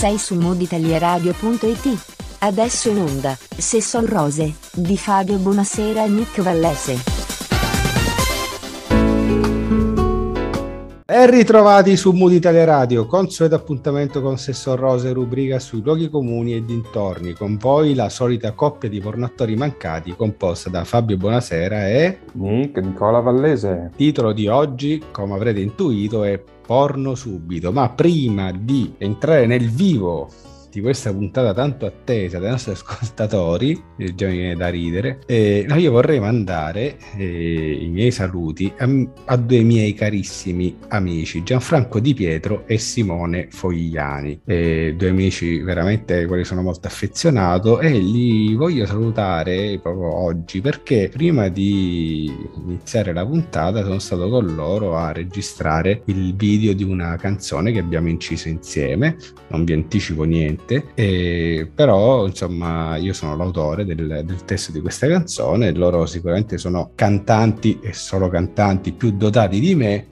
Sei su moditalieradio.it. Adesso in onda, Se son rose, di Fabio Buonasera e Nick Vallese. Ben ritrovati su Mood Italia Radio, consueto appuntamento con Sesso Rose, rubrica sui luoghi comuni e dintorni. Con voi la solita coppia di pornatori mancati composta da Fabio Buonasera e Nick Nicola Vallese. Titolo di oggi, come avrete intuito, è Porno subito. Ma prima di entrare nel vivo di questa puntata tanto attesa dai nostri ascoltatori, già mi viene da ridere, eh, io vorrei mandare eh, i miei saluti a, a, due miei carissimi amici, Gianfranco Di Pietro e Simone Fogliani, eh, due amici veramente ai quali sono molto affezionato e li voglio salutare proprio oggi perché prima di iniziare la puntata sono stato con loro a registrare il video di una canzone che abbiamo inciso insieme, non vi anticipo niente niente, e, però insomma io sono l'autore del, del, testo di questa canzone, loro sicuramente sono cantanti e solo cantanti più dotati di me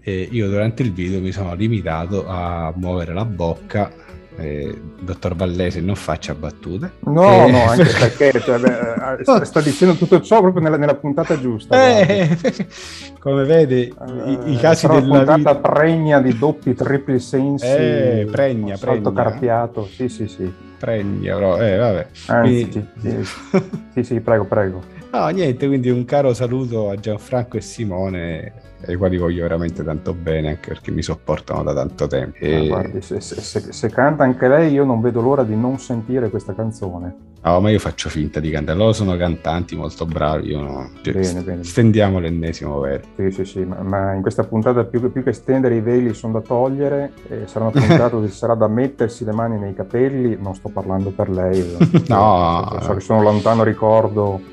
e io durante il video mi sono limitato a muovere la bocca eh, dottor Vallese non faccia battute. No eh, no anche perché cioè, beh, eh, sta dicendo tutto ciò proprio nella, nella puntata giusta eh, come vede i, i, casi Sarà della puntata vita pregna di doppi tripli sensi eh, pregna salto pregna. carpiato. Sì sì sì pregna però eh vabbè Anzi, quindi... sì, sì, sì, sì prego prego no niente quindi un caro saluto a Gianfranco e Simone ai quali voglio veramente tanto bene anche perché mi sopportano da tanto tempo. E... Ah, guardi, se, se, se, canta anche lei io non vedo l'ora di non sentire questa canzone. No, ma io faccio finta di cantare, loro sono cantanti molto bravi, io no. Cioè, bene, bene. Stendiamo l'ennesimo velo. Sì, sì, sì, ma, ma in questa puntata più, più, che stendere i veli sono da togliere, eh, sarà una puntata dove sarà da mettersi le mani nei capelli, non sto parlando per lei. no. So che sono lontano ricordo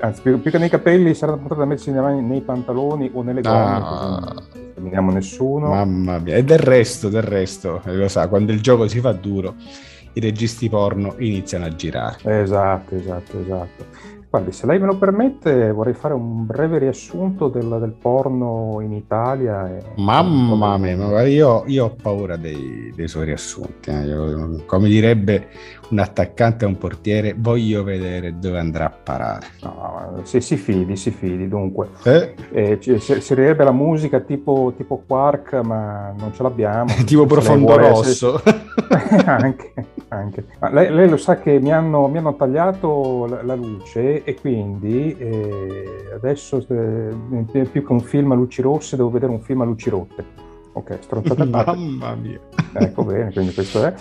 Anzi, più, più, che nei capelli saranno portati da mettersi nei pantaloni o nelle gonne, ah, non nessuno. Mamma mia, e del resto, del resto, eh, lo sa, quando il gioco si fa duro, i registi porno iniziano a girare. Esatto, esatto, esatto. Guardi, se lei me lo permette, vorrei fare un breve riassunto del, del porno in Italia. E... Mamma mia, io, io, ho paura dei, dei suoi riassunti. Eh. Io, come direbbe un attaccante a un portiere, voglio vedere dove andrà a parare. No, se si fidi, si fidi. Dunque, eh? Eh, servirebbe la musica tipo, tipo Quark, ma non ce l'abbiamo. tipo Profondo Rosso. Essere... anche, anche. Lei, lei, lo sa che mi hanno, mi hanno tagliato la, la luce e, quindi eh, adesso eh, più che un film a luci rosse devo vedere un film a luci rotte. Ok, stronzata Mamma mia. Ecco bene, quindi questo è.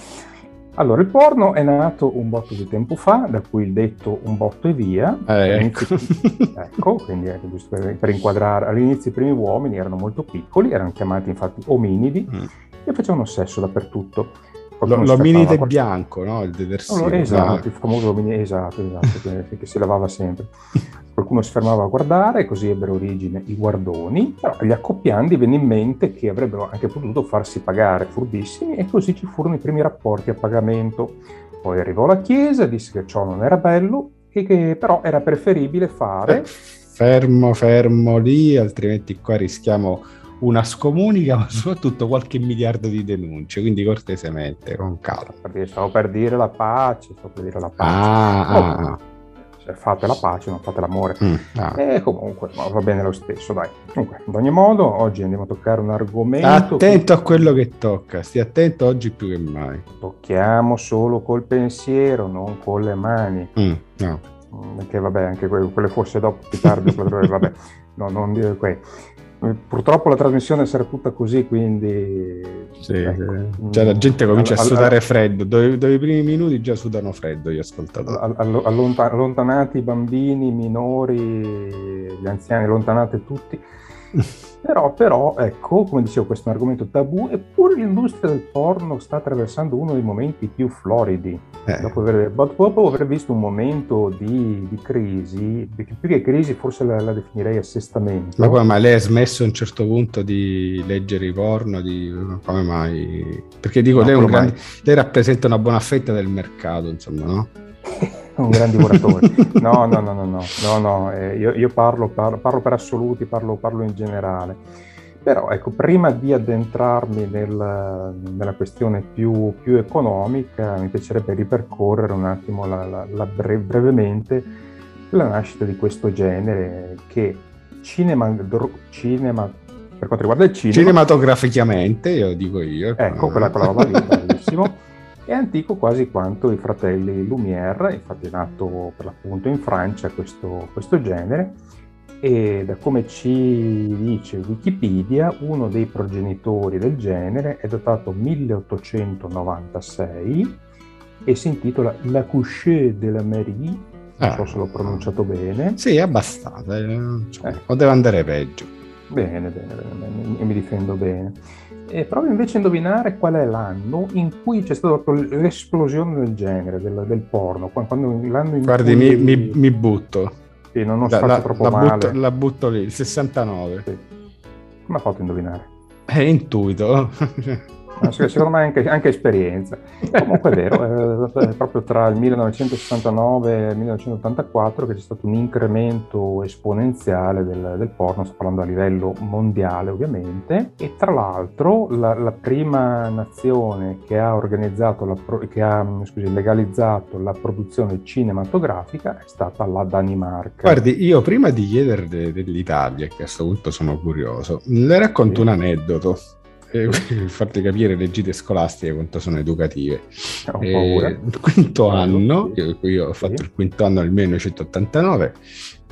Allora, il porno è nato un botto di tempo fa, da cui il detto un botto e via. Eh, ecco. ecco, quindi ecco, giusto per, per, inquadrare, all'inizio i primi uomini erano molto piccoli, erano chiamati infatti ominidi mm. e facevano sesso dappertutto l'ominide bianco, no? Il detersivo. No, esatto, il famoso ominide, esatto, esatto che, che, si lavava sempre. Qualcuno si fermava a guardare, così ebbero origine i guardoni, però agli accoppiandi venne in mente che avrebbero anche potuto farsi pagare furbissimi e così ci furono i primi rapporti a pagamento. Poi arrivò la Chiesa, disse che ciò non era bello e che però era preferibile fare... Fermo, fermo lì, altrimenti qua rischiamo una scomunica, ma soprattutto qualche miliardo di denunce, quindi cortesemente, con calma. Stavo per dire la pace, stavo per dire la pace. Ah, oh, ah. Cioè, fate la pace, non fate l'amore. Mm, ah. E comunque va bene lo stesso, dai. Comunque, ad ogni modo, oggi andiamo a toccare un argomento. Attento che... a quello che tocca, stia attento oggi più che mai. Tocchiamo solo col pensiero, non con le mani. Mm, no. Mm, perché vabbè, anche quelle, quelle forse dopo più tardi, vabbè, no, non dire quello. Purtroppo la trasmissione sarà tutta così, quindi... Sì, ecco. Cioè, la gente comincia all- a sudare all- freddo, dove, dove, i primi minuti già sudano freddo, io ho ascoltato. All- allontanati i bambini, i minori, gli anziani, allontanate tutti. Però, però, ecco, come dicevo, questo è un argomento tabù, eppure l'industria del porno sta attraversando uno dei momenti più floridi. Eh. Dopo, aver, dopo, aver, visto un momento di, di crisi, più che crisi forse la, la definirei assestamento. Ma, come, ma lei ha smesso a un certo punto di leggere i porno? Di, come mai? Perché dico, no, lei, grande, lei rappresenta una buona fetta del mercato, insomma, no? Un gran divoratore. No, no, no, no, no, no, no. Eh, io, io parlo, parlo, parlo, per assoluti, parlo, parlo in generale. Però ecco, prima di addentrarmi nel, nella questione più, più, economica, mi piacerebbe ripercorrere un attimo la, la, la bre- brevemente la nascita di questo genere che cinema, cinema, per quanto riguarda il cinema... Cinematograficamente, io dico io. Ecco, quella, quella roba lì, bellissimo. È antico quasi quanto i fratelli Lumière, infatti è nato per l'appunto in Francia questo, questo genere e da come ci dice Wikipedia, uno dei progenitori del genere è datato 1896 e si intitola La couche de la Marie, non so se l'ho ah. pronunciato bene. Sì, abbastanza, eh, cioè, eh. poteva andare peggio. Bene, bene, bene, e mi difendo bene. E provo invece a indovinare qual è l'anno in cui c'è stata l'esplosione del genere, del, del porno. Quando, l'anno in Guardi, cui... mi, mi, mi butto. Sì, non ho la, la, troppo la male. Butto, la butto lì, il 69. Sì. Come ha fatto a indovinare? È intuito. secondo me anche, anche esperienza. Comunque è vero, è proprio tra il 1969 e il 1984 che c'è stato un incremento esponenziale del, del porno, sto parlando a livello mondiale ovviamente, e tra l'altro la, la prima nazione che ha organizzato, la, che ha scusi, legalizzato la produzione cinematografica è stata la Danimarca. Guardi, io prima di chiedere dell'Italia, che a questo punto sono curioso, le racconto sì. un aneddoto per farti capire le gite scolastiche quanto sono educative. Eh, il quinto anno, io, io ho fatto sì. il quinto anno nel 1989,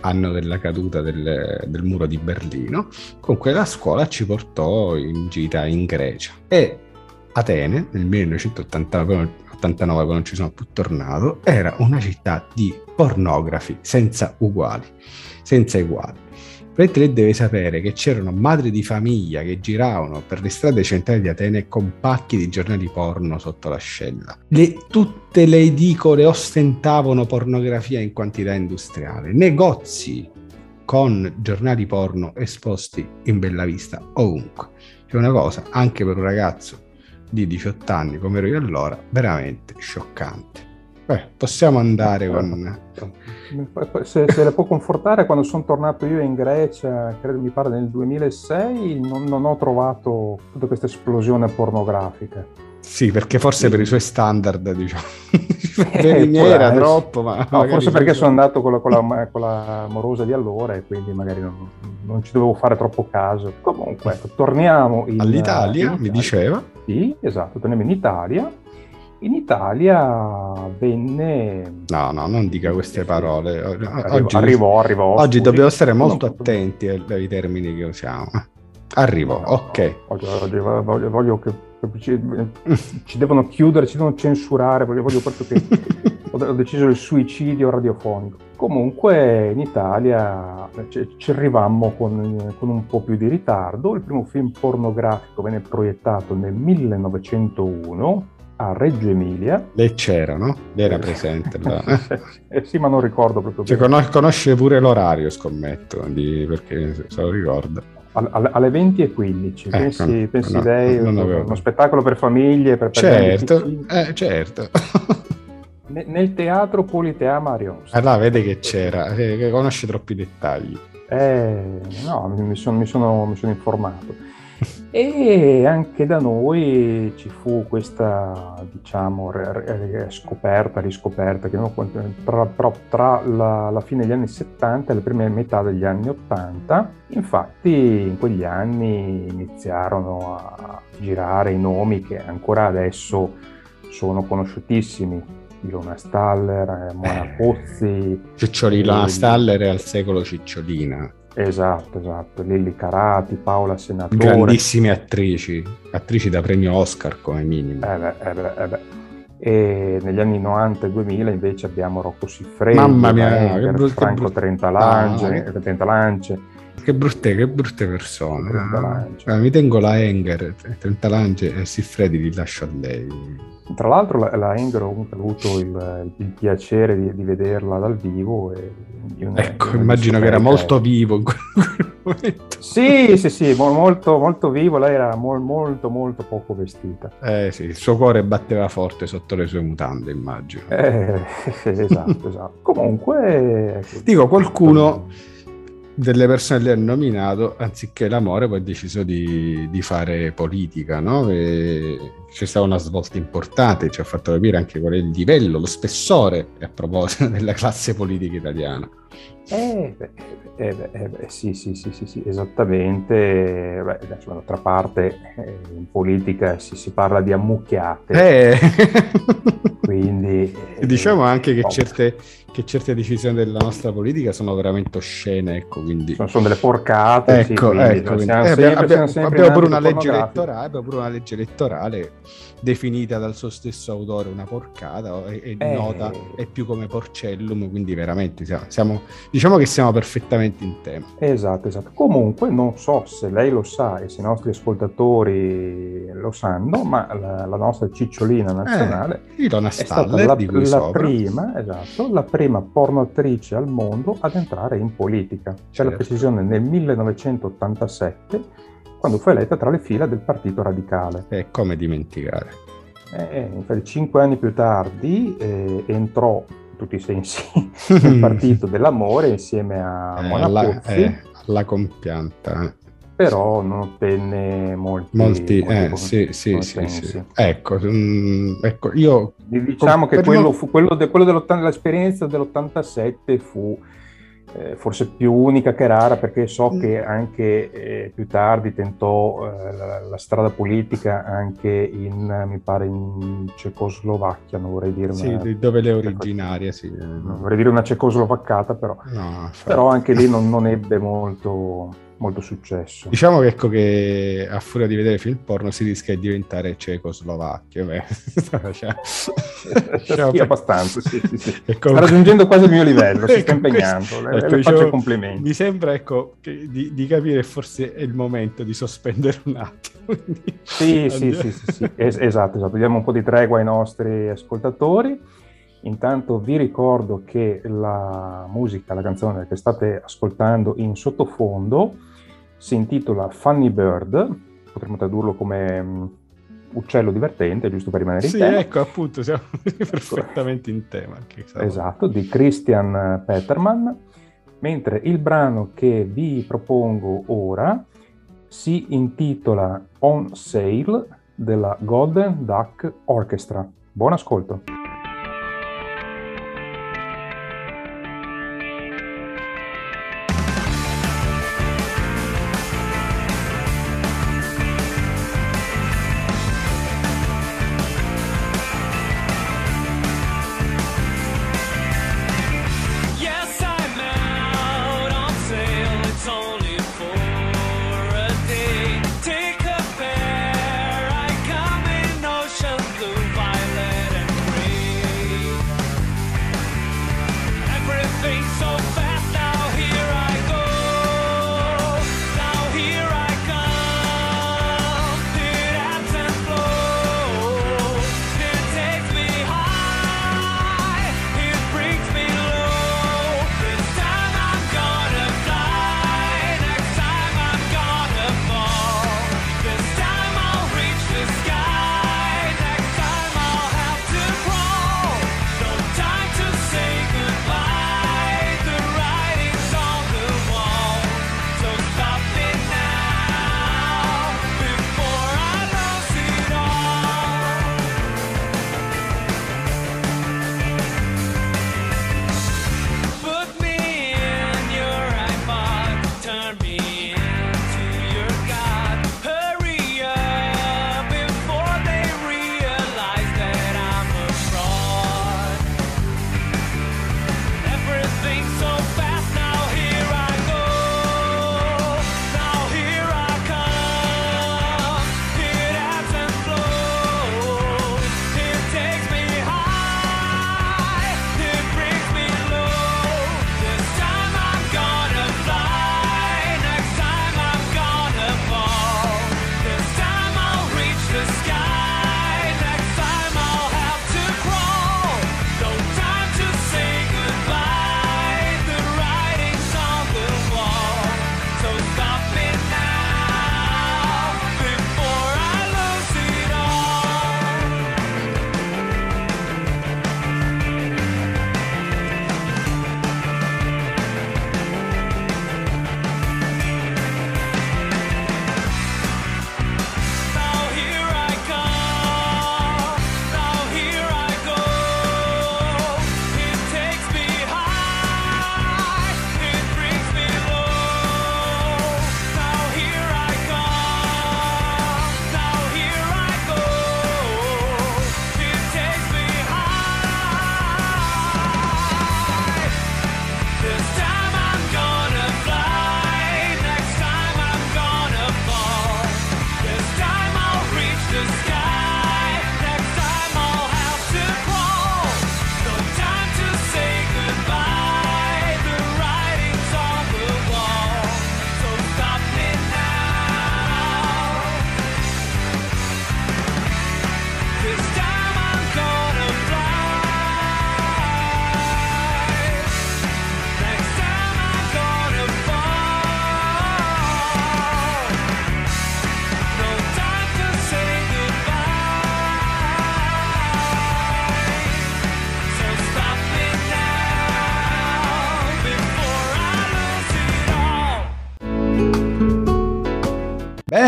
anno della caduta del, del, muro di Berlino, comunque la scuola ci portò in gita in Grecia e Atene nel 1989, quando non ci sono più tornato, era una città di pornografi senza uguali, senza uguali. Praticamente lei deve sapere che c'erano madri di famiglia che giravano per le strade centrali di Atene con pacchi di giornali porno sotto l'ascella. Le, tutte le edicole ostentavano pornografia in quantità industriale. Negozi con giornali porno esposti in bella vista ovunque. C'è una cosa, anche per un ragazzo di 18 anni come ero io allora, veramente scioccante. Beh, possiamo andare con... Se, se le può confortare, quando sono tornato io in Grecia, credo mi pare nel 2006, non, non ho trovato tutta questa esplosione pornografica. Sì, perché forse sì. per i suoi standard, diciamo, eh, era troppo, ma... No, forse perché sono andato con la, con, la, con la, morosa di allora e quindi magari non, non, ci dovevo fare troppo caso. Comunque, torniamo in, all'Italia, in Italia, mi diceva. Sì, esatto, torniamo in Italia in Italia venne... No, no, non dica queste parole. Oggi, arrivò, arrivò. Oggi dobbiamo stare molto no, attenti ai, termini che usiamo. Arrivo, no, ok. Oggi, oggi voglio, voglio, che ci, ci, devono chiudere, ci devono censurare, perché voglio proprio che... ho deciso il suicidio radiofonico. Comunque in Italia ci, ci arrivammo con, con, un po' più di ritardo. Il primo film pornografico venne proiettato nel 1901 a Reggio Emilia. Lei c'era, no? Lei era presente. Là. eh sì, ma non ricordo proprio. Cioè, conos- conosce pure l'orario, scommetto, di... perché se lo ricorda. Alle, alle 20 e 15, ecco, pensi, pensi no, lei, uno spettacolo per famiglie, per Certo, eh, certo. nel teatro Politeama Arios. Ah, là, vede che c'era, eh, conosce troppi dettagli. Eh, no, mi sono, mi sono, mi sono informato. E anche da noi ci fu questa, diciamo, scoperta, riscoperta, che tra, tra la, la, fine degli anni 70 e la prima metà degli anni 80. Infatti in quegli anni iniziarono a girare i nomi che ancora adesso sono conosciutissimi. Ilona Staller, Mona eh, Pozzi. Cicciolina Staller è al secolo Cicciolina. Esatto, esatto. Lilli Carati, Paola Senatore. Grandissime attrici, attrici da premio Oscar come minimo. Eh beh, eh beh, eh beh. E negli anni 90 e 2000 invece abbiamo Rocco Siffredi, Mamma mia, Enger, brut- Franco brut- Trentalance, no, Trentalance. Che brutte, che brutte persone. Ah, mi tengo la Enger, Trentalance e Siffredi li lascio a lei. Tra l'altro la, la Engro ho avuto il, il piacere di, di, vederla dal vivo. E ecco, immagino che era molto vivo in quel momento. Sì, sì, sì, molto, molto vivo. Lei era mo- molto, molto poco vestita. Eh sì, il suo cuore batteva forte sotto le sue mutande, immagino. Eh, esatto, esatto. Comunque... Dico, qualcuno delle persone le hanno nominato, anziché l'amore, poi ha deciso di, di fare politica, no? E c'è stata una svolta importante, ci ha fatto capire anche qual è il livello, lo spessore a proposito della classe politica italiana. Eh, eh, eh, beh, sì, sì, sì, sì, sì, esattamente. Beh, d'altra parte eh, in politica si, si, parla di ammucchiate. Eh. Quindi... diciamo anche che certe, che certe, decisioni della nostra politica sono veramente oscene, ecco, quindi... Sono, sono delle porcate. Ecco, sì, ecco, quindi, eh, abbiamo, abbiamo, abbiamo, pure una legge elettorale, abbiamo pure una legge elettorale definita dal suo stesso autore una porcata e, e nota è più come Porcellum, quindi veramente siamo, siamo diciamo che siamo perfettamente in tema. Esatto, esatto. Comunque non so se lei lo sa e se i nostri ascoltatori lo sanno, ma la, la nostra cicciolina nazionale eh, Ilona Staller, la, la prima, esatto, la prima pornoattrice al mondo ad entrare in politica. C'è certo. la precisione nel 1987, quando fu eletta tra le fila del Partito Radicale. E come dimenticare? Eh, eh infatti, cinque anni più tardi eh, entrò tutti i sensi del partito dell'amore insieme a eh, Mona alla, Pozzi. Eh, alla compianta. Però non ottenne molti, molti, molti eh, sì, sì, sì, sì, Ecco, um, ecco, io... Diciamo che quello, fu, quello, de, quello dell'esperienza dell'87 fu eh, forse più unica che rara perché so mm. che anche eh, più tardi tentò eh, la, la, strada politica anche in, mi pare, in Cecoslovacchia, non vorrei dire una... Sì, dove le originarie, sì. Non vorrei dire una cecoslovaccata, però, no, però anche lì non, non ebbe molto molto successo. Diciamo che, ecco che a furia di vedere film porno si rischia di diventare cecoslovacchio. cioè, diciamo, sì, abbastanza, sì, sì, sì. Ecco, sta raggiungendo quasi il mio livello, si sta ecco, impegnando, le, ecco, le diciamo, complimenti. Mi sembra ecco, di, di, capire forse è il momento di sospendere un attimo. Sì, sì, sì, sì, sì, es- esatto, esatto, diamo un po' di tregua ai nostri ascoltatori. Intanto vi ricordo che la musica, la canzone che state ascoltando in sottofondo si intitola Funny Bird, potremmo tradurlo come um, uccello divertente, giusto per rimanere in sì, tema. Sì, ecco, appunto, siamo perfettamente in tema. Esatto, di Christian Peterman, mentre il brano che vi propongo ora si intitola On Sale della Golden Duck Orchestra. Buon ascolto!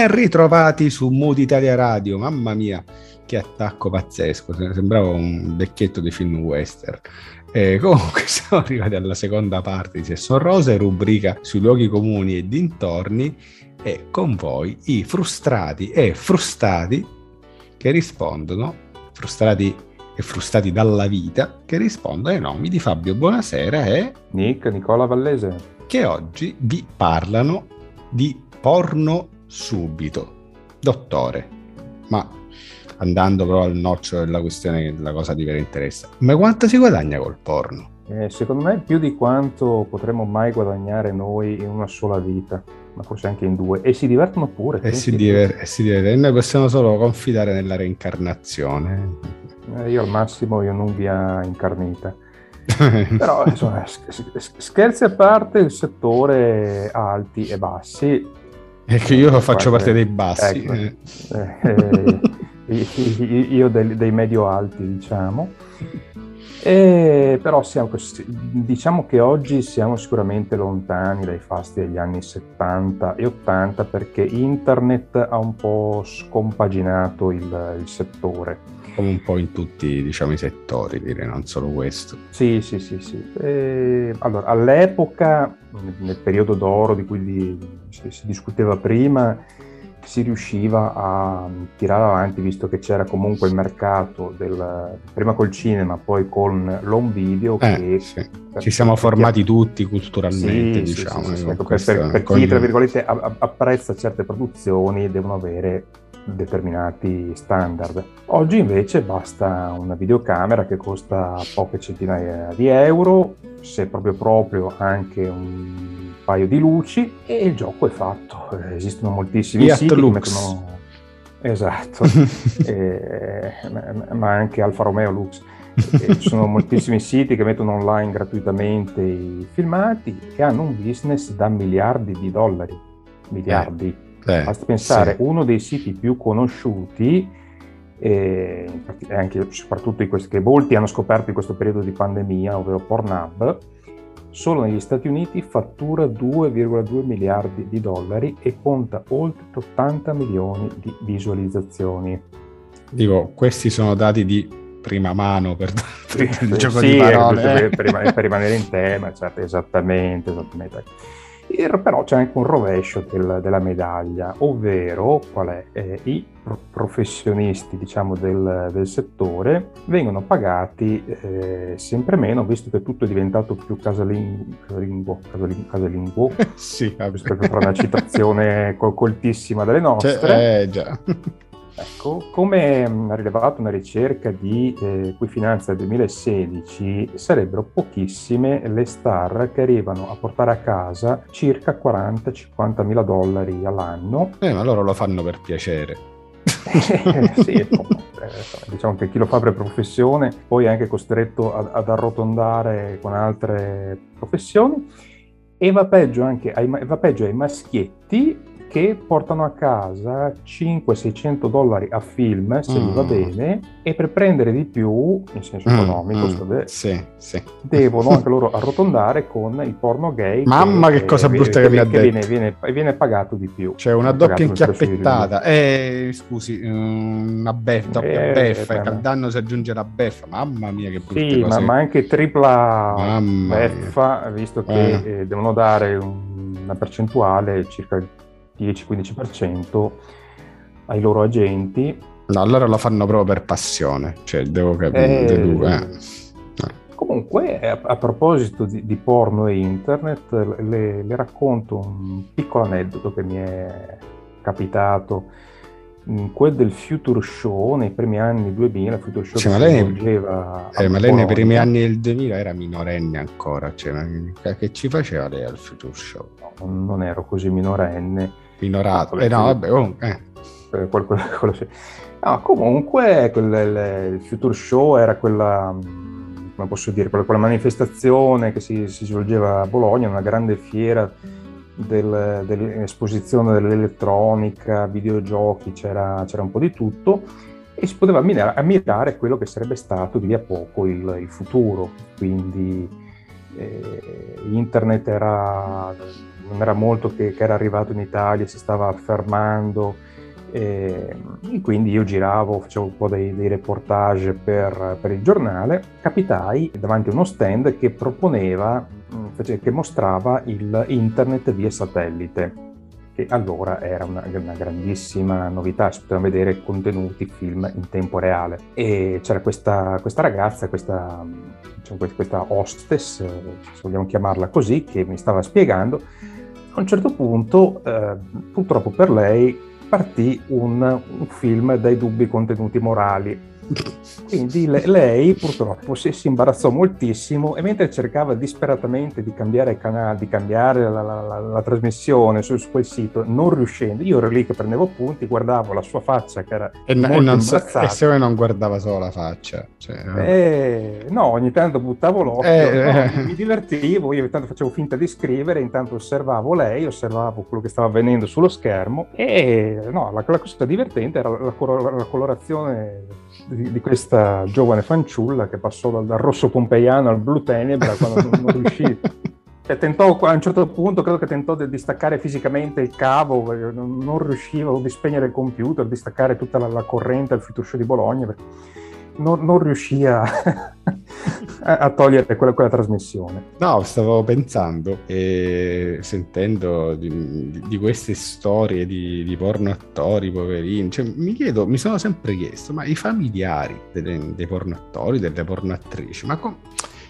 Ben ritrovati su Mood Italia Radio, mamma mia, che attacco pazzesco, sembrava un vecchietto di film western. Eh, comunque siamo arrivati alla seconda parte di Sesso Rosa, rubrica sui luoghi comuni e dintorni, e con voi i frustrati e frustati che rispondono, frustrati e frustati dalla vita, che rispondono ai nomi di Fabio Buonasera e Nick, Nicola Vallese, che oggi vi parlano di porno subito. Dottore, ma andando però al nocciolo della questione, la cosa di vero interessa, ma quanto si guadagna col porno? Eh, secondo me più di quanto potremmo mai guadagnare noi in una sola vita, ma forse anche in due. E si divertono pure. E si, diver- e si diverte. E noi possiamo solo confidare nella reincarnazione. Eh, io al massimo io non via incarnita. Però insomma, scherzi a parte, il settore alti e bassi è che io faccio parte dei bassi. Ecco, eh, eh, io dei, dei medio-alti, diciamo. E, però siamo, diciamo che oggi siamo sicuramente lontani dai fasti degli anni 70 e 80 perché internet ha un po' scompaginato il, il settore come un po' in tutti diciamo, i settori, direi, non solo questo. Sì, sì, sì. sì. E, allora, all'epoca, nel periodo d'oro di cui si, si discuteva prima, si riusciva a tirare avanti, visto che c'era comunque il mercato del, prima col cinema, poi con l'home video. Eh, che sì. Ci siamo formati tutti culturalmente, sì, diciamo. Sì, ecco, per, per, per, chi, tra virgolette, apprezza certe produzioni, devono avere determinati standard. Oggi invece basta una videocamera che costa poche centinaia di euro, se proprio proprio anche un paio di luci e il gioco è fatto. Esistono moltissimi Fiat siti Lux. che mettono... Esatto, e, ma anche Alfa Romeo Lux. ci sono moltissimi siti che mettono online gratuitamente i filmati e hanno un business da miliardi di dollari. Miliardi. Eh eh, Basti pensare, sì. uno dei siti più conosciuti, eh, anche soprattutto questi, che molti hanno scoperto in questo periodo di pandemia, ovvero Pornhub, solo negli Stati Uniti fattura 2,2 miliardi di dollari e conta oltre 80 milioni di visualizzazioni. Dico, questi sono dati di prima mano per, per il gioco sì, di parole. Per, per, per, rimanere in tema, certo, esattamente, esattamente. Però c'è anche un rovescio del, della medaglia, ovvero qual è? Eh, I professionisti diciamo, del, del, settore vengono pagati eh, sempre meno, visto che tutto è diventato più casalingo, casalingo, casalingo, casalingo sì, visto che una citazione coltissima delle nostre. Cioè, eh, già. Ecco, come ha rilevato una ricerca di eh, Equifinanza 2016, sarebbero pochissime le star che arrivano a portare a casa circa 40-50 mila dollari all'anno. Eh, ma loro lo fanno per piacere. sì, eh, diciamo che chi lo fa per professione poi è anche costretto ad, ad arrotondare con altre professioni e va peggio anche ai, va peggio ai maschietti che portano a casa 500-600 dollari a film, se mm. va bene, e per prendere di più, in senso mm, economico, mm, de- sì, sì. devono anche loro arrotondare con il porno gay. Mamma che, che cosa brutta che, che mi ha detto. Viene, viene, viene, pagato di più. Cioè una doppia inchiappettata. Eh, scusi, una beffa, doppia eh, beffa, eh, al danno si aggiunge la beffa. Mamma mia che brutta Sì, ma, ma, anche tripla Mamma beffa, visto che eh. Eh, devono dare un, una percentuale circa 10-15% ai loro agenti. No, allora lo fanno proprio per passione, cioè devo capire. Eh, eh. Comunque, a, a proposito di, di, porno e internet, le, le, racconto un piccolo aneddoto che mi è capitato quel del Future Show nei primi anni 2000, il Future Show cioè, ma lei, eh, ma lei nei primi anni del 2000 era minorenne ancora, cioè, che ci faceva lei al Future Show? No, non ero così minorenne. Minorato, eh no, vabbè, oh, eh. eh quello, quello, quello, no, comunque quel, il Future Show era quella, come posso dire, quella, quella manifestazione che si, si svolgeva a Bologna, una grande fiera del, dell'esposizione dell'elettronica, videogiochi, c'era, c'era, un po' di tutto e si poteva ammirare, ammirare quello che sarebbe stato di lì a poco il, il futuro. Quindi eh, internet era, non era molto che, che, era arrivato in Italia, si stava affermando e, quindi io giravo, facevo un po' dei, dei reportage per, per il giornale, capitai davanti a uno stand che proponeva che mostrava il internet via satellite, che allora era una, una grandissima novità, si potevano vedere contenuti, film in tempo reale. E c'era questa, questa ragazza, questa, diciamo, questa hostess, se vogliamo chiamarla così, che mi stava spiegando. A un certo punto, eh, purtroppo per lei, partì un, un film dai dubbi contenuti morali quindi le, lei purtroppo si, si, imbarazzò moltissimo e mentre cercava disperatamente di cambiare canale, di cambiare la, la, la, la trasmissione su, su, quel sito, non riuscendo, io ero lì che prendevo appunti, guardavo la sua faccia che era e, molto e, non so, e se non guardava solo la faccia. Cioè, no. E, no, ogni tanto buttavo l'occhio, eh, no, eh. mi divertivo, io ogni tanto facevo finta di scrivere, intanto osservavo lei, osservavo quello che stava avvenendo sullo schermo e no, la, cosa divertente era la, colorazione di, di, questa giovane fanciulla che passò dal, dal rosso pompeiano al blu tenebra quando non, non riuscì. Cioè, tentò, a un certo punto credo che tentò di, di staccare fisicamente il cavo, non, non riusciva, o di spegnere il computer, di staccare tutta la, la corrente al Show di Bologna. Perché non, non riuscì a, a togliere quella, quella, trasmissione. No, stavo pensando e sentendo di, di, queste storie di, di porno attori poverini, cioè, mi chiedo, mi sono sempre chiesto, ma i familiari dei, dei porno attori, delle porno attrici, ma com-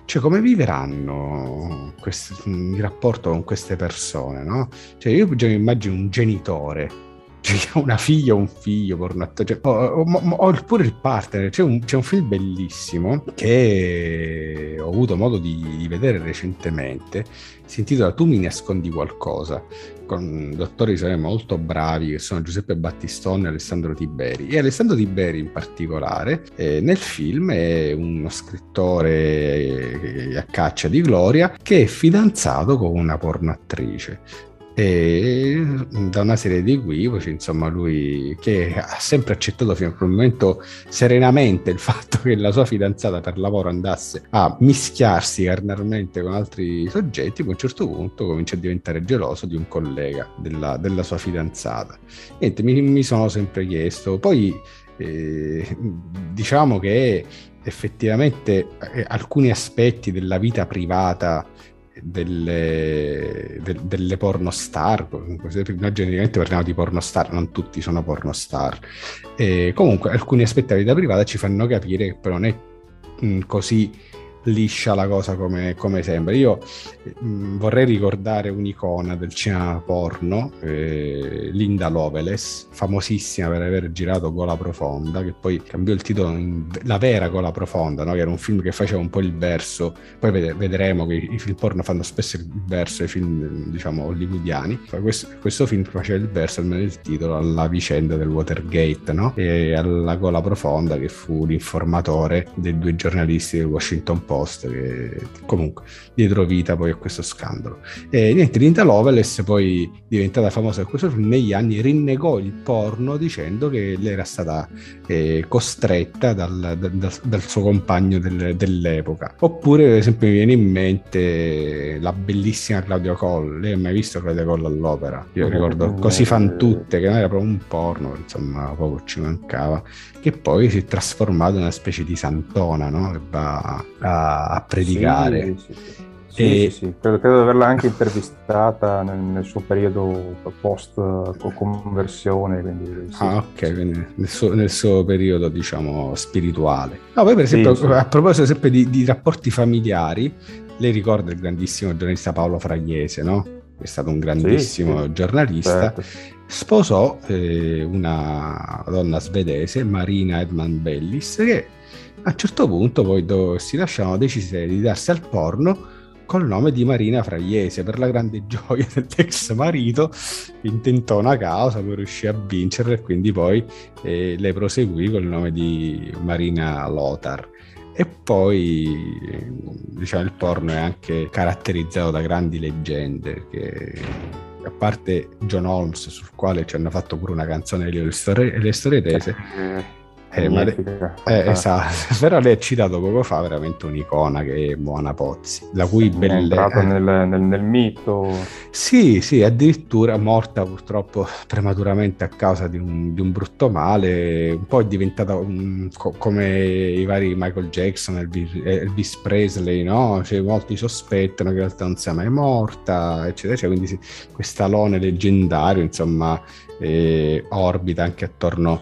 cioè, come viveranno questo, il rapporto con queste persone, no? Cioè, io mi immagino un genitore cioè, una figlia o un figlio pornato, cioè, o, o, o, pure il partner. C'è un, c'è un, film bellissimo che ho avuto modo di, di, vedere recentemente. Si intitola Tu mi nascondi qualcosa, con dottori molto bravi che sono Giuseppe Battistone e Alessandro Tiberi. E Alessandro Tiberi in particolare eh, nel film è uno scrittore a caccia di gloria che è fidanzato con una pornoattrice e da una serie di equivoci, insomma, lui che ha sempre accettato fino a quel momento serenamente il fatto che la sua fidanzata per lavoro andasse a mischiarsi carnalmente con altri soggetti, a un certo punto comincia a diventare geloso di un collega della, della sua fidanzata. Niente, mi, mi, sono sempre chiesto, poi eh, diciamo che effettivamente eh, alcuni aspetti della vita privata delle, de, delle pornostar, noi generalmente parliamo di pornostar, non tutti sono pornostar. E comunque alcuni aspetti della vita privata ci fanno capire che però non è mh, così liscia la cosa come, come sembra. Io mh, mm, vorrei ricordare un'icona del cinema porno, eh, Linda Loveless, famosissima per aver girato Gola Profonda, che poi cambiò il titolo in La vera Gola Profonda, no? che era un film che faceva un po' il verso, poi ved- vedremo che i, film porno fanno spesso il verso ai film, diciamo, hollywoodiani. Questo, questo, film faceva il verso, almeno il titolo, alla vicenda del Watergate, no? e alla Gola Profonda, che fu l'informatore dei due giornalisti del Washington Post Post, che comunque dietro vita poi a questo scandalo. E niente, Linda Lovelace poi diventata famosa per questo film, negli anni rinnegò il porno dicendo che lei era stata eh, costretta dal, dal, dal, suo compagno del, dell'epoca. Oppure, per esempio, mi viene in mente la bellissima Claudia Coll. Lei ha mai visto Claudia Coll all'opera? Io ricordo Così fan tutte, che non era proprio un porno, insomma, poco ci mancava, che poi si è trasformato in una specie di santona, no? Che va a a, predicare. Sì, sì, sì. E... sì, sì. Credo, credo, di averla anche intervistata nel, nel suo periodo post conversione. Quindi, ah, ok, quindi nel, suo, nel, suo, periodo, diciamo, spirituale. No, poi per esempio, a proposito sempre di, di, rapporti familiari, lei ricorda il grandissimo giornalista Paolo Fragliese, no? È stato un grandissimo giornalista. Certo sposò eh, una donna svedese, Marina Edman Bellis, che a un certo punto poi do, si lasciano decise di darsi al porno col nome di Marina Fraiese per la grande gioia dell'ex marito intentò una causa poi riuscì a vincere e quindi poi eh, le proseguì col nome di Marina Lothar. E poi diciamo il porno è anche caratterizzato da grandi leggende che a parte John Holmes sul quale ci hanno fatto pure una canzone le storie, le storie tese eh ma le... eh, esatto, però lei ha citato poco fa veramente un'icona che è Moana Pozzi, la cui bellezza... È eh. nel, nel, nel, mito... Sì, sì, addirittura morta purtroppo prematuramente a causa di un, di un brutto male, un po' è diventata un, co- come i vari Michael Jackson, Elvis, Elvis Presley, no? Cioè, molti sospettano che in realtà non sia mai morta, eccetera, eccetera. quindi sì, quest'alone leggendario, insomma, eh, orbita anche attorno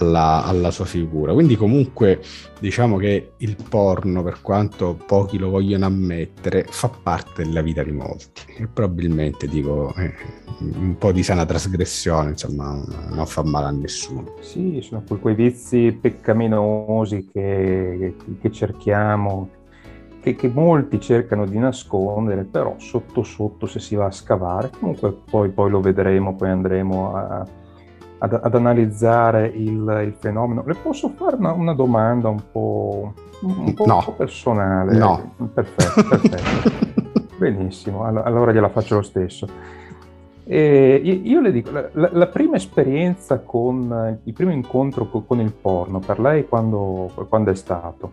alla, alla, sua figura. Quindi comunque diciamo che il porno, per quanto pochi lo vogliono ammettere, fa parte della vita di molti. E probabilmente dico eh, un po' di sana trasgressione, insomma, non fa male a nessuno. Sì, sono quei vizi peccaminosi che, che cerchiamo. Che, che, molti cercano di nascondere, però sotto sotto se si va a scavare, comunque poi, poi lo vedremo, poi andremo a, ad, ad analizzare il, il, fenomeno. Le posso fare una, una domanda un po', un po', no. un po personale? No. Perfetto, perfetto. Benissimo, allora gliela faccio lo stesso. E io le dico, la, la, prima esperienza con, il primo incontro con, il porno, per lei quando, quando è stato?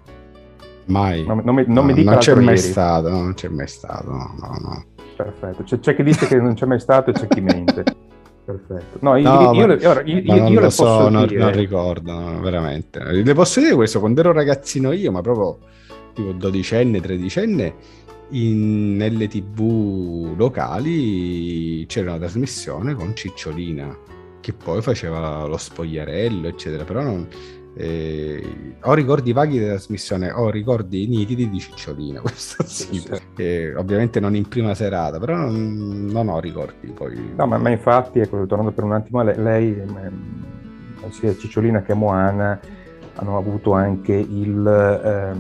Mai. Non, non, mi, non no, mi dica non c'è mai stato, non c'è mai stato, no, no, no. Perfetto, c'è, c'è chi dice che non c'è mai stato e c'è chi mente. Perfetto. No, io, io, io, io, io non lo so, non, non, ricordo, no, veramente. Le posso dire questo, quando ero ragazzino io, ma proprio tipo dodicenne, tredicenne, in, nelle tv locali c'era una trasmissione con Cicciolina, che poi faceva lo spogliarello, eccetera, però non, eh, ho ricordi vaghi della trasmissione, ho ricordi nitidi di Cicciolina, questo sì. Eh, ovviamente non in prima serata, però non, non ho ricordi poi. No, ma, ma, infatti, ecco, tornando per un attimo, lei, lei eh, sia Cicciolina che Moana hanno avuto anche il,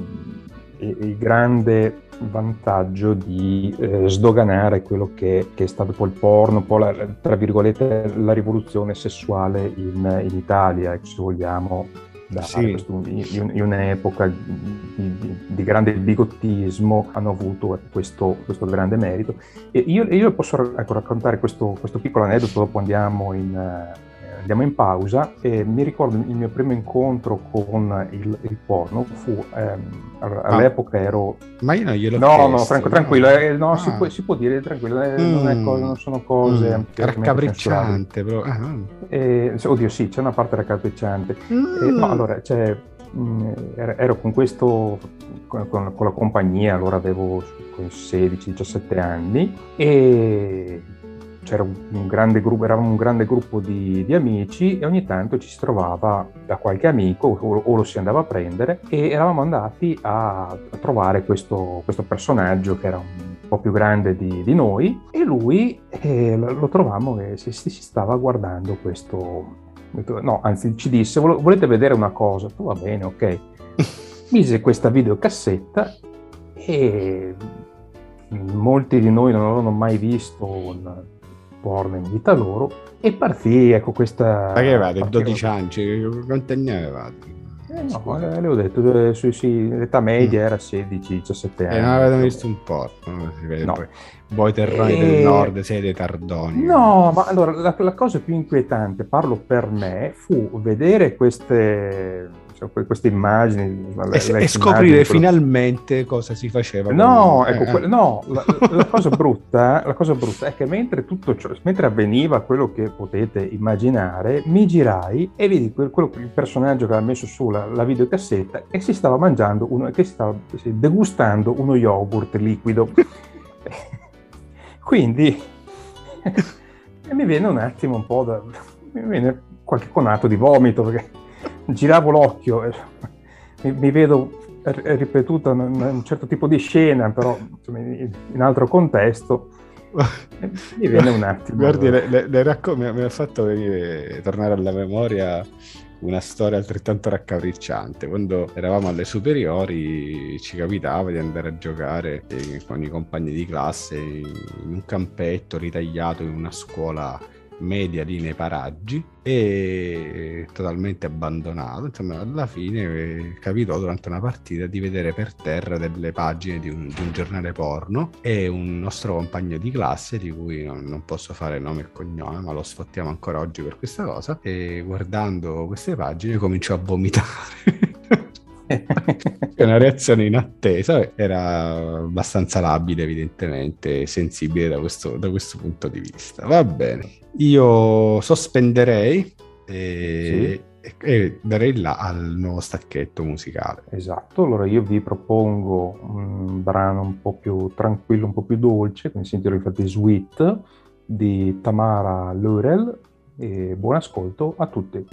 eh, il grande vantaggio di eh, sdoganare quello che, che, è stato poi il porno, poi la, tra virgolette la rivoluzione sessuale in, in Italia, se vogliamo, da sì. questo, in, un'epoca di, di, di, grande bigottismo hanno avuto questo, questo grande merito. E io, io posso ecco, raccontare questo, questo, piccolo aneddoto, dopo andiamo in, andiamo in pausa e mi ricordo il mio primo incontro con il, il porno fu ehm, all'epoca ero ma io non glielo no chiesto, no Franco tranquillo eh, no, ah. si, può, si, può, dire tranquillo eh, mm. non, cosa, non, sono cose mm. raccapricciante però ah. eh, oddio sì c'è una parte raccapricciante mm. no allora cioè, mh, mm, ero con questo con, con, con la compagnia allora avevo 16-17 anni e un, un, grande gruppo, eravamo un grande gruppo di, di, amici e ogni tanto ci si trovava da qualche amico o, o lo si andava a prendere e eravamo andati a, a trovare questo, questo, personaggio che era un po' più grande di, di noi e lui eh, lo trovavamo che si, si, stava guardando questo... No, anzi ci disse, volete vedere una cosa? Tu va bene, ok. Mise questa videocassetta e molti di noi non avevano mai visto un, porno in vita loro e partì, ecco questa... Ma che avevate? 12 anni? Quanti anni avevate? Eh no, eh, le ho detto, eh, sì, sì, l'età media mm. era 16-17 anni. E non avete visto un po', no? si vede no. poi. Voi terroni e... del nord siete tardoni. No, ma allora la, la cosa più inquietante, parlo per me, fu vedere queste cioè, queste immagini. E, e scoprire immagini, finalmente cosa si faceva. No, ecco, eh, que- no la, la, cosa brutta, la, cosa brutta, è che mentre tutto ciò, mentre avveniva quello che potete immaginare, mi girai e vedi quel, quello, il personaggio che aveva messo su la, la videocassetta e si stava mangiando, uno, che stava degustando uno yogurt liquido. Quindi mi viene un attimo un po' da... mi viene qualche conato di vomito perché giravo l'occhio, e mi, mi vedo ripetuta un, un, certo tipo di scena, però insomma, in altro contesto, Mi viene un attimo. Guardi, le, le, le racco- mi, mi ha fatto venire, tornare alla memoria una storia altrettanto raccapricciante. Quando eravamo alle superiori ci capitava di andare a giocare eh, con i compagni di classe in un campetto ritagliato in una scuola media lì nei paraggi e totalmente abbandonato. Insomma, alla fine eh, capitò durante una partita di vedere per terra delle pagine di un, di un giornale porno e un nostro compagno di classe, di cui non, non, posso fare nome e cognome, ma lo sfottiamo ancora oggi per questa cosa, e guardando queste pagine cominciò a vomitare. una reazione inattesa era abbastanza labile evidentemente sensibile da questo, da questo punto di vista. Va bene io sospenderei e, sì. e darei là al nuovo stacchetto musicale. Esatto allora io vi propongo un brano un po' più tranquillo un po' più dolce quindi sentirò infatti Sweet di Tamara Laurel e buon ascolto a tutti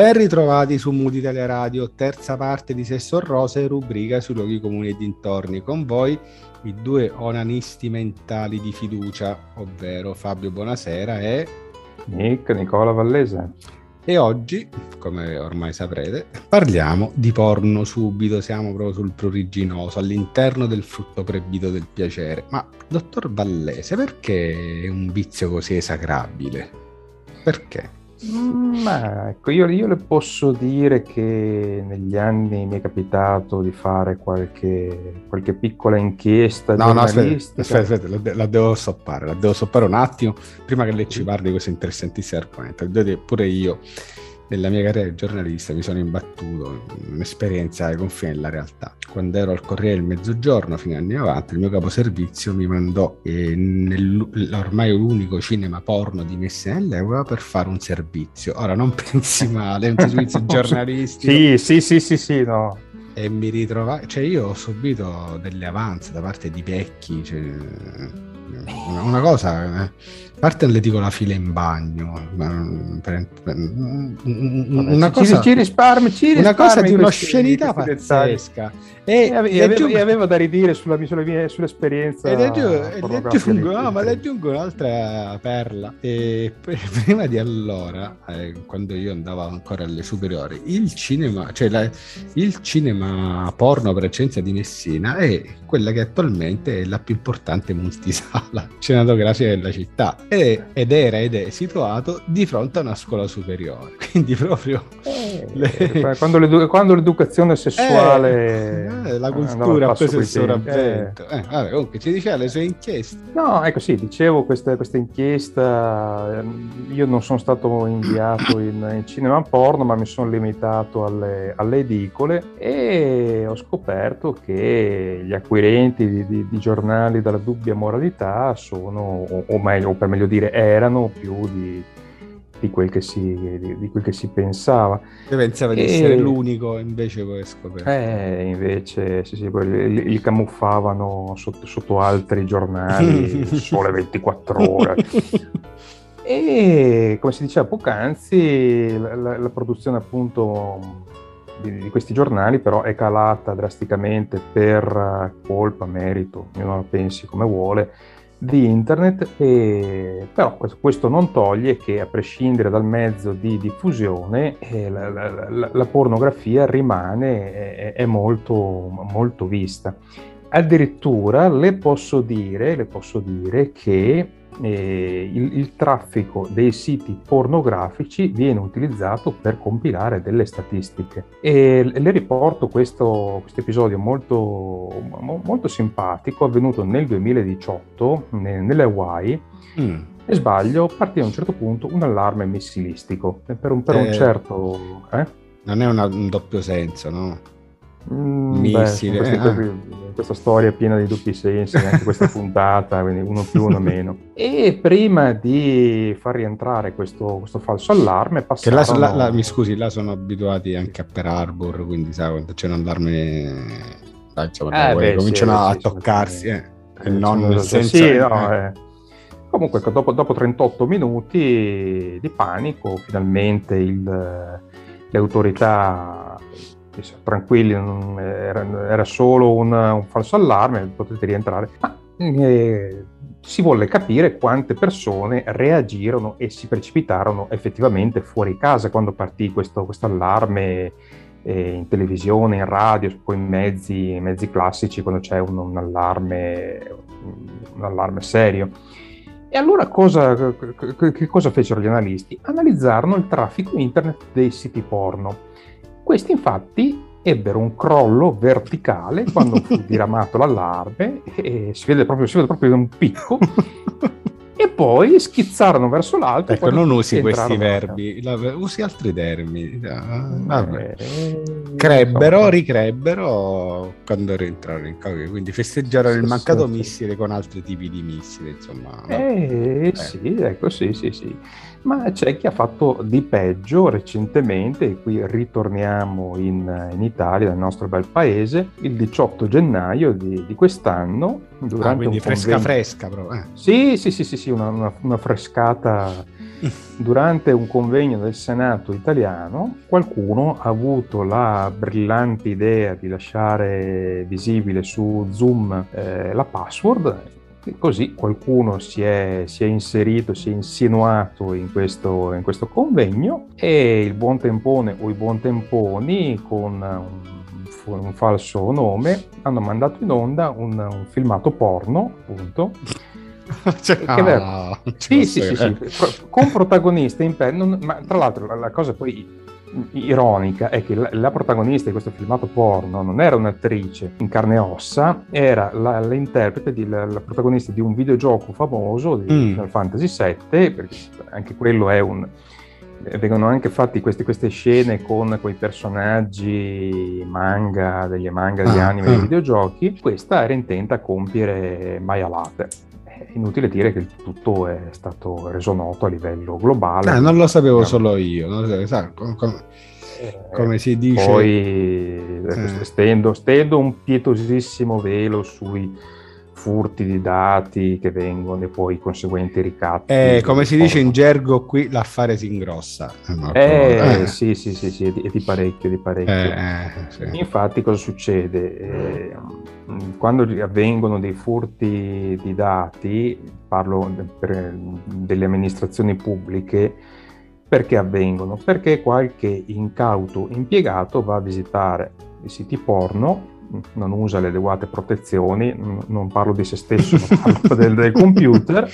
Ben ritrovati su Mood Italia Radio, terza parte di Sesso Rose, rubrica sui luoghi comuni e dintorni. Con voi i due onanisti mentali di fiducia, ovvero Fabio Buonasera e Nick Nicola Vallese. E oggi come ormai saprete, parliamo di porno subito, siamo proprio sul pruriginoso, all'interno del frutto proibito del piacere. Ma, dottor Vallese, perché è un vizio così esacrabile? Perché? Mm, ma ecco, io, io, le posso dire che negli anni mi è capitato di fare qualche, qualche piccola inchiesta no. No, aspetta, aspetta, aspetta, la, devo stoppare, la devo stoppare un attimo prima che lei ci parli di questo interessantissimo argomento. Pure io nella mia carriera di giornalista mi sono imbattuto in un'esperienza ai confini della realtà. Quando ero al Corriere del Mezzogiorno, fino agli anni 90, il mio caposervizio mi mandò eh, nell'ormai l'unico cinema porno di Messina nell'Europa per fare un servizio. Ora non pensi male, è un servizio giornalistico. sì, sì, sì, sì, sì, no. E mi ritrovai, cioè io ho subito delle avanze da parte di vecchi, cioè, una cosa... Eh parte le dico la fila in bagno, per, per, una cosa, ci, ci risparmi, ci risparmi una cosa di un'oscenità pazzesca. E, e, avevo, aggiungo, e, avevo, da ridire sulla, sulla mia, sull'esperienza. Ed aggiungo, no, ma le aggiungo un'altra perla. E prima di allora, eh, quando io andavo ancora alle superiori, il cinema, cioè la, il cinema porno per eccellenza di Messina è quella che attualmente è la più importante multisala cinematografica della città ed era ed è situato di fronte a una scuola superiore. Quindi proprio... Eh, le... quando, l'edu- quando, l'educazione sessuale... Eh, la cultura ha preso il sopravvento. Eh. vabbè, comunque ci diceva le sue inchieste. No, ecco sì, dicevo questa, questa inchiesta, ehm, io non sono stato inviato in, in cinema porno, ma mi sono limitato alle, alle, edicole e ho scoperto che gli acquirenti di, di, di giornali dalla dubbia moralità sono, o, o meglio, o per meglio dire, erano più di, di, quel, che si, di, di quel che si pensava. Io pensavo di essere l'unico, invece poi scoperto. Eh, invece sì, sì, li, li camuffavano sotto, sotto, altri giornali, sole 24 ore. e come si diceva poc'anzi, la, la, la produzione appunto di, di, questi giornali però è calata drasticamente per colpa, merito, ognuno la pensi come vuole, di internet, e, però questo non toglie che a prescindere dal mezzo di diffusione eh, la, la, la, pornografia rimane, è, è molto, molto vista. Addirittura le posso dire, le posso dire che eh, il, il, traffico dei siti pornografici viene utilizzato per compilare delle statistiche. E le riporto questo episodio molto, molto simpatico, avvenuto nel 2018 nelle Hawaii. Mm. E sbaglio, partì a un certo punto un allarme missilistico per un, per un eh, certo... Eh? Non è una, un doppio senso, no? Mm, missile. Beh, questi, eh. Questa storia è piena di doppi sensi, anche questa puntata, quindi uno più, uno meno. E prima di far rientrare questo, questo falso allarme, passarono... Che là, là, mi scusi, là sono abituati anche a Per Harbor, quindi sai, quando c'è un allarme, dai, insomma, eh, beh, cominciano sì, a sì, toccarsi, eh, e non nel senso... Sì, no, eh. eh. Comunque, dopo, dopo, 38 minuti di panico, finalmente il, le autorità tranquilli, era, solo un, un, falso allarme, potete rientrare. Ma eh, si volle capire quante persone reagirono e si precipitarono effettivamente fuori casa quando partì questo, questo allarme eh, in televisione, in radio, poi in mezzi, mezzi classici quando c'è un, un, allarme, un allarme serio. E allora cosa, che cosa fecero gli analisti? Analizzarono il traffico internet dei siti porno questi infatti ebbero un crollo verticale quando fu diramato l'allarme e si vede proprio, si vede proprio un picco e poi schizzarono verso l'alto. Ecco, non usi questi verbi, la, usi altri termini. Vabbè. Eh, Crebbero, ricrebbero quando rientrarono in causa, quindi festeggiarono il mancato sì, missile con altri tipi di missili, insomma. Eh, eh. sì, ecco, sì, sì, sì ma c'è chi ha fatto di peggio recentemente, e qui ritorniamo in, in Italia, nel nostro bel paese, il 18 gennaio di, di quest'anno. Durante ah, quindi fresca convegno... fresca però. Eh. Sì, sì, sì, sì, sì una, una, una frescata. Durante un convegno del Senato italiano qualcuno ha avuto la brillante idea di lasciare visibile su Zoom eh, la password E così qualcuno si è, si è, inserito, si è insinuato in questo, in questo convegno e il buon tempone o i buon temponi con un, un falso nome hanno mandato in onda un, un filmato porno, appunto, cioè, che ah, sì, sì, sì, sì, con protagonista in pe- non, ma tra l'altro la, la cosa poi ironica è che la, la, protagonista di questo filmato porno non era un'attrice in carne e ossa, era la, l'interprete, di, la, la, protagonista di un videogioco famoso di mm. Final Fantasy VII, perché anche quello è un... Vengono anche fatti queste, queste scene con quei personaggi manga, degli manga, degli ah, anime, ah. dei videogiochi. Questa era intenta a compiere maialate inutile dire che il tutto è stato reso noto a livello globale. Eh, non lo sapevo solo io, non so, com, com, eh, come si dice. Poi eh. stendo, stendo un pietosissimo velo sui furti di dati che vengono e poi i conseguenti ricatti. Eh, come si dice in gergo qui, l'affare si ingrossa. Eh, eh. Sì, sì, sì, sì, e di parecchio, di parecchio. Eh, eh, sì. Infatti cosa succede? Eh, quando avvengono dei furti di dati, parlo per, delle amministrazioni pubbliche, perché avvengono? Perché qualche incauto impiegato va a visitare i siti porno non usa le adeguate protezioni, non parlo di se stesso, ma parlo del, del computer.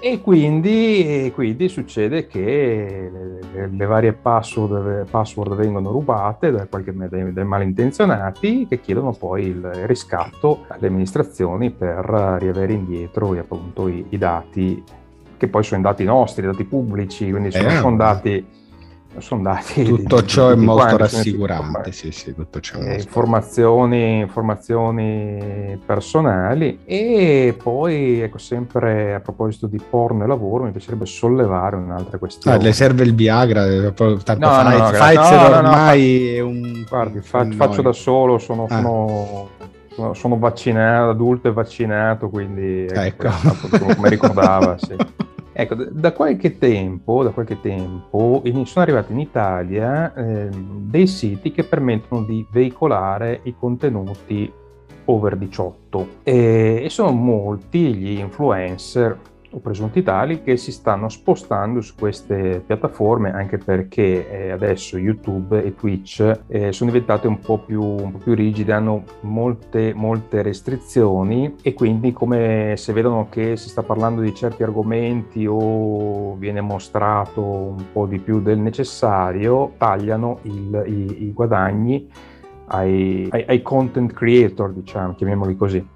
E quindi, e quindi, succede che le, le varie password, password, vengono rubate da qualche, dai, dai, malintenzionati che chiedono poi il riscatto alle amministrazioni per riavere indietro appunto, i, i dati che poi sono dati nostri, dati pubblici, quindi sono, eh, sono dati sono dati tutto di, ciò di, è molto quanti, rassicurante sì, sì, tutto ciò eh, informazioni, informazioni, personali e poi ecco sempre a proposito di porno e lavoro mi piacerebbe sollevare un'altra questione ah, le serve il Viagra eh, tanto no, fai, no, no, Pfizer ormai è un guardi fa, un faccio da solo sono, ah. sono, sono, vaccinato adulto e vaccinato quindi ecco, ecco. come ricordava sì. Ecco, da qualche tempo, da qualche tempo sono arrivati in Italia eh, dei siti che permettono di veicolare i contenuti over 18 e, e sono molti gli influencer o presunti tali che si stanno spostando su queste piattaforme anche perché eh, adesso YouTube e Twitch eh, sono diventate un po, più, un po' più rigide, hanno molte, molte restrizioni e quindi come se vedono che si sta parlando di certi argomenti o viene mostrato un po' di più del necessario, tagliano il, i, i, guadagni ai, ai, ai content creator, diciamo, chiamiamoli così.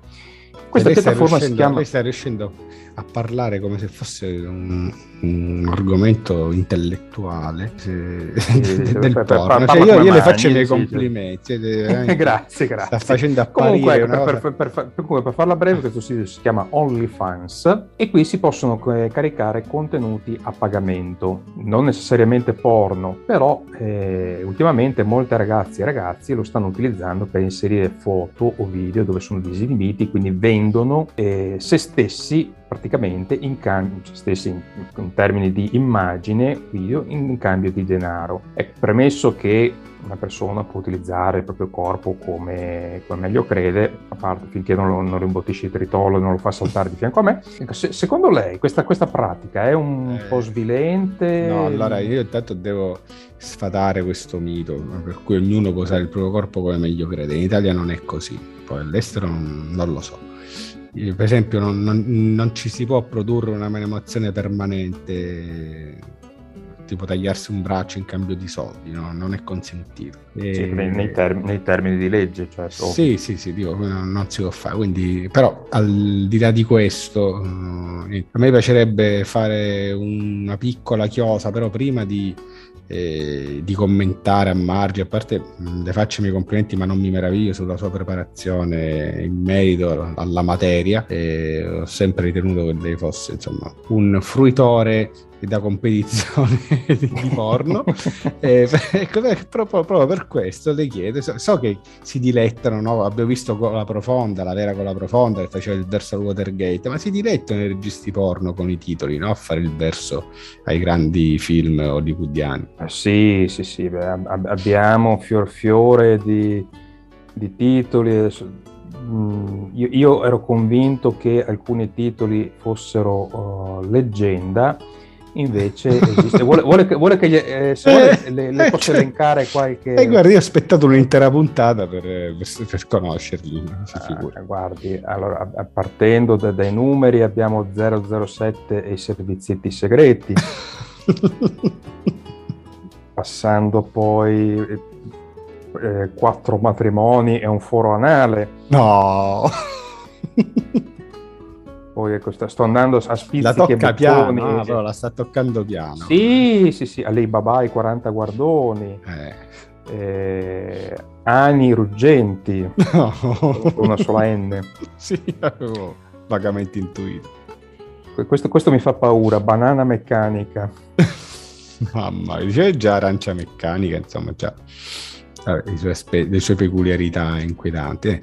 Questa piattaforma si chiama... Lei sta riuscendo a parlare come se fosse un, un argomento intellettuale se, sì, del per, porno. Cioè, io, io le faccio i miei complimenti. Grazie, grazie. Sta facendo apparire Comunque, per, per, per, per, farla breve, questo sito si chiama OnlyFans e qui si possono caricare contenuti a pagamento, non necessariamente porno, però eh, ultimamente molte ragazze e ragazzi lo stanno utilizzando per inserire foto o video dove sono disinibiti, quindi vendono eh, se stessi praticamente in cambio, stessi in, in, termini di immagine, video, in, cambio di denaro. È premesso che una persona può utilizzare il proprio corpo come, come meglio crede, a parte finché non lo, non lo imbottisce il tritolo e non lo fa saltare di fianco a me. Ecco, se, secondo lei questa, questa, pratica è un eh, po' svilente? No, allora io intanto devo sfatare questo mito per cui ognuno può usare il proprio corpo come meglio crede. In Italia non è così, poi all'estero non, non lo so per esempio non, non, non, ci si può produrre una manutenzione permanente tipo tagliarsi un braccio in cambio di soldi no? non è consentito e... sì, nei, term- nei, termini di legge certo. sì sì sì dico, non si può fare quindi però al di là di questo uh, a me piacerebbe fare una piccola chiosa però prima di eh, di commentare a margine, a parte mm, le faccio i miei complimenti ma non mi meraviglio sulla sua preparazione in merito alla materia, e ho sempre ritenuto che lei fosse insomma un fruitore da competizione di porno. eh, ecco, proprio, proprio, per questo le chiedo, so, so, che si dilettano, no? abbiamo visto la profonda, la vera con la profonda che faceva il verso al Watergate, ma si dilettano i registi porno con i titoli, no? a fare il verso ai grandi film hollywoodiani. Ah, sì, sì, sì, beh, abbiamo fior fiore di, di titoli. Adesso mm, io, io, ero convinto che alcuni titoli fossero uh, leggenda, invece esiste. Vuole, vuole, che, vuole che gli, eh, vuole, eh, le, le eh, posso cioè, elencare qualche... Eh, guardi, io ho aspettato un'intera puntata per, per, per conoscerli. Ah, guardi, allora, partendo da, dai numeri abbiamo 007 e i servizietti segreti. passando poi eh, quattro matrimoni e un foro anale. No! Poi ecco, sto andando a spizzichi La tocca piano, ah, però la sta toccando piano. Sì, sì, sì, Alibaba i 40 guardoni. Eh. Eh, ani ruggenti. No. Una sola N. sì, avevo vagamente intuito. Questo, questo mi fa paura, banana meccanica. Mamma, dicevi già arancia meccanica, insomma, già vabbè, sue, le sue peculiarità inquietanti. Eh.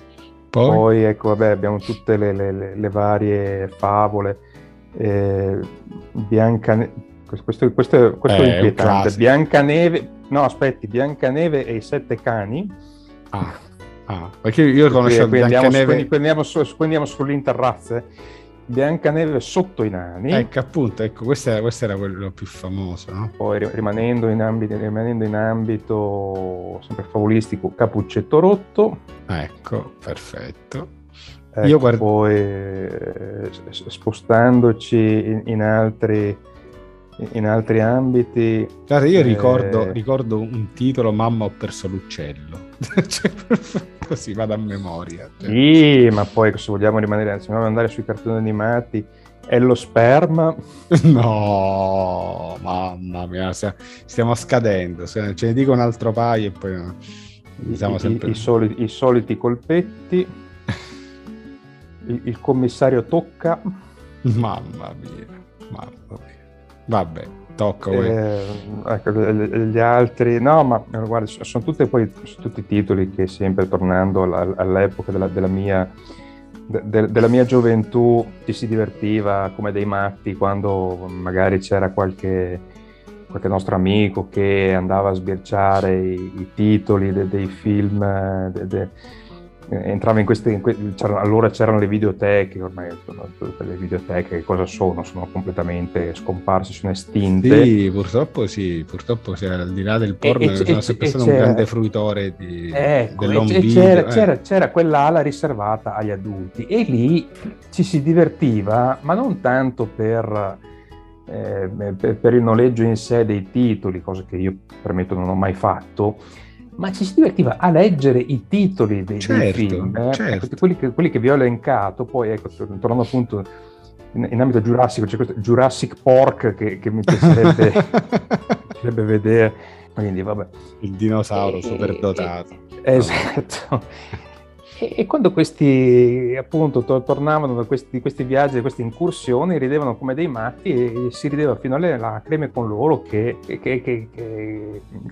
Poi? Poi? ecco, vabbè, abbiamo tutte le, le, le varie favole. Eh, Bianca... Questo, questo, questo eh, è inquietante. Biancaneve... No, aspetti, Biancaneve e i sette cani. Ah, ah perché io conosco Biancaneve... Quindi, andiamo, su, andiamo sull'interrazze. Biancaneve sotto i nani. Ecco, appunto, ecco, questo era, questo era quello più famoso. No? Poi rimanendo in, ambito, rimanendo in ambito sempre favolistico, Capuccetto Rotto. Ecco, perfetto. Ecco, Io guardo... Poi eh, spostandoci in, in, altri, in altri ambiti. Guarda, io eh... ricordo, ricordo un titolo, Mamma ho perso l'uccello. cioè, così vado a memoria. Cioè. Sì, ma poi se vogliamo rimanere, se vogliamo andare sui cartoni animati, è lo sperma. No, mamma mia, stiamo scadendo. Ce ne dico un altro paio e poi siamo I, sempre... I, i, soliti, i soliti colpetti. il, il commissario tocca. Mamma mia, mamma mia. Vabbè, tocca. Eh, ecco, gli altri, no, ma guarda, sono, poi, sono tutti titoli che sempre tornando all'epoca della, della, mia, de, della mia gioventù ci si divertiva come dei matti quando magari c'era qualche, qualche nostro amico che andava a sbirciare i, i titoli de, dei film. De, entrava in queste, in que- c'erano, allora c'erano le videoteche, ormai tutte le videoteche che cosa sono? Sono completamente scomparse, sono estinte. Sì, purtroppo sì, purtroppo sì, al di là del porno, e, sono sempre stato un grande fruitore di, ecco, c'era, eh. c'era, c'era quell'ala riservata agli adulti e lì ci si divertiva, ma non tanto per, eh, per, per il noleggio in sé dei titoli, cosa che io permetto non ho mai fatto, ma ci si divertiva a leggere i titoli dei, certo, dei film, eh? certo. quelli, che, quelli, che, vi ho elencato, poi ecco, tornando appunto in, in ambito giurassico, c'è questo Jurassic Pork che, che mi piacerebbe, piacerebbe vedere, quindi vabbè. Il dinosauro superdotato. Esatto. E, e, quando questi appunto to- tornavano da questi, questi, viaggi, da queste incursioni, ridevano come dei matti e, si rideva fino alle lacrime con loro che, che, che,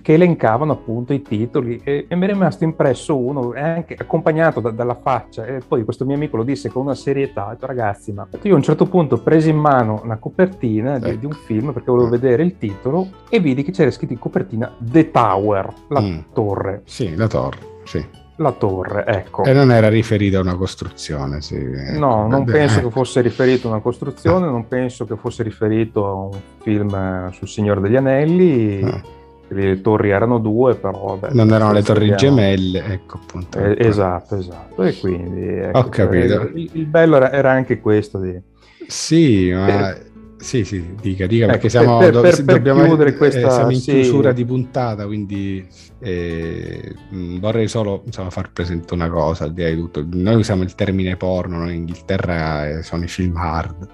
che elencavano appunto i titoli e, e, mi è rimasto impresso uno, anche accompagnato da, dalla faccia e poi questo mio amico lo disse con una serietà, ragazzi ma io a un certo punto presi in mano una copertina di, ecco. di un film perché volevo vedere il titolo e vidi che c'era scritto in copertina The Tower, la mm. torre. Sì, la torre, sì la torre, ecco. E non era riferito a una costruzione, sì. No, non Beh, penso eh. che fosse riferito a una costruzione, no. non penso che fosse riferito a un film eh, sul Signore degli Anelli. No. Le torri erano due, però... Vabbè, non erano le torri abbiamo... gemelle, ecco appunto. Eh, esatto, esatto. E quindi... Ecco, Ho capito. Il, il bello era, era, anche questo di... Sì, ma... Eh, sì, sì, dica, dica, ecco, perché siamo, per, per, per dobbiamo, chiudere questa, eh, siamo in sì. chiusura di puntata, quindi eh, vorrei solo insomma, far presente una cosa, al di là di tutto. Noi usiamo il termine porno, no? in Inghilterra eh, sono i film hard.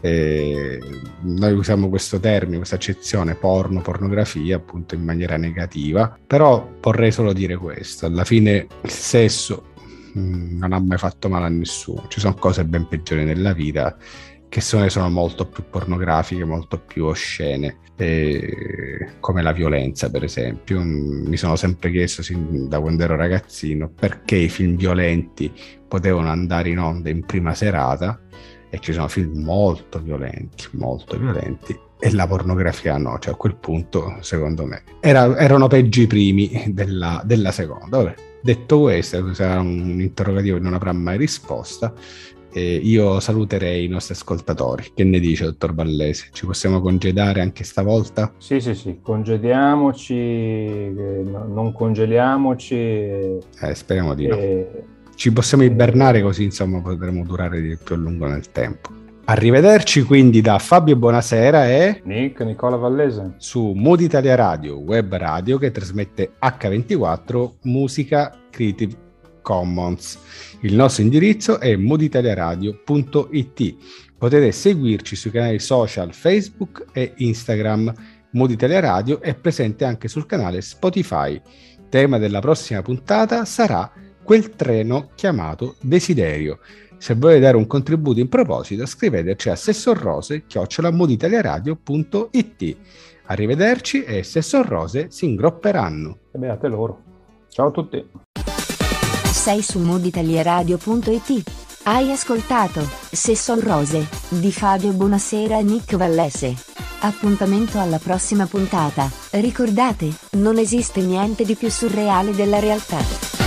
Eh, noi usiamo questo termine, questa accezione porno, pornografia, appunto in maniera negativa, però vorrei solo dire questo, alla fine il sesso mh, mm, non ha mai fatto male a nessuno, ci sono cose ben peggiori nella vita che sono, sono molto più pornografiche, molto più oscene, eh, come la violenza per esempio. Mm, mi sono sempre chiesto sin da quando ero ragazzino perché i film violenti potevano andare in onda in prima serata e ci sono film molto violenti, molto violenti e la pornografia no, cioè a quel punto secondo me era, erano peggio i primi della, della seconda. Vabbè Detto questo, sarà un interrogativo che non avrà mai risposta. Eh, io saluterei i nostri ascoltatori. Che ne dice, dottor Vallese? Ci possiamo congedare anche stavolta? Sì, sì, sì, congediamoci, eh, non congeliamoci. Eh, speriamo di no. Ci possiamo ibernare così, insomma, potremo durare di più a lungo nel tempo. Arrivederci quindi da Fabio Buonasera e Nick Nicola Vallese su Mood Italia Radio, web radio che trasmette H24 musica Creative Commons. Il nostro indirizzo è moditaliaradio.it. Potete seguirci sui canali social Facebook e Instagram. Mood Italia Radio è presente anche sul canale Spotify. Tema della prossima puntata sarà quel treno chiamato Desiderio. Se volete dare un contributo in proposito, scriveteci a sessorrose.it. Arrivederci e sessorrose si ingropperanno. E beate loro. Ciao a tutti. Sei su moditalieradio.it. Hai ascoltato Se son rose di Fabio Buonasera e Nick Vallese. Appuntamento alla prossima puntata. Ricordate, non esiste niente di più surreale della realtà.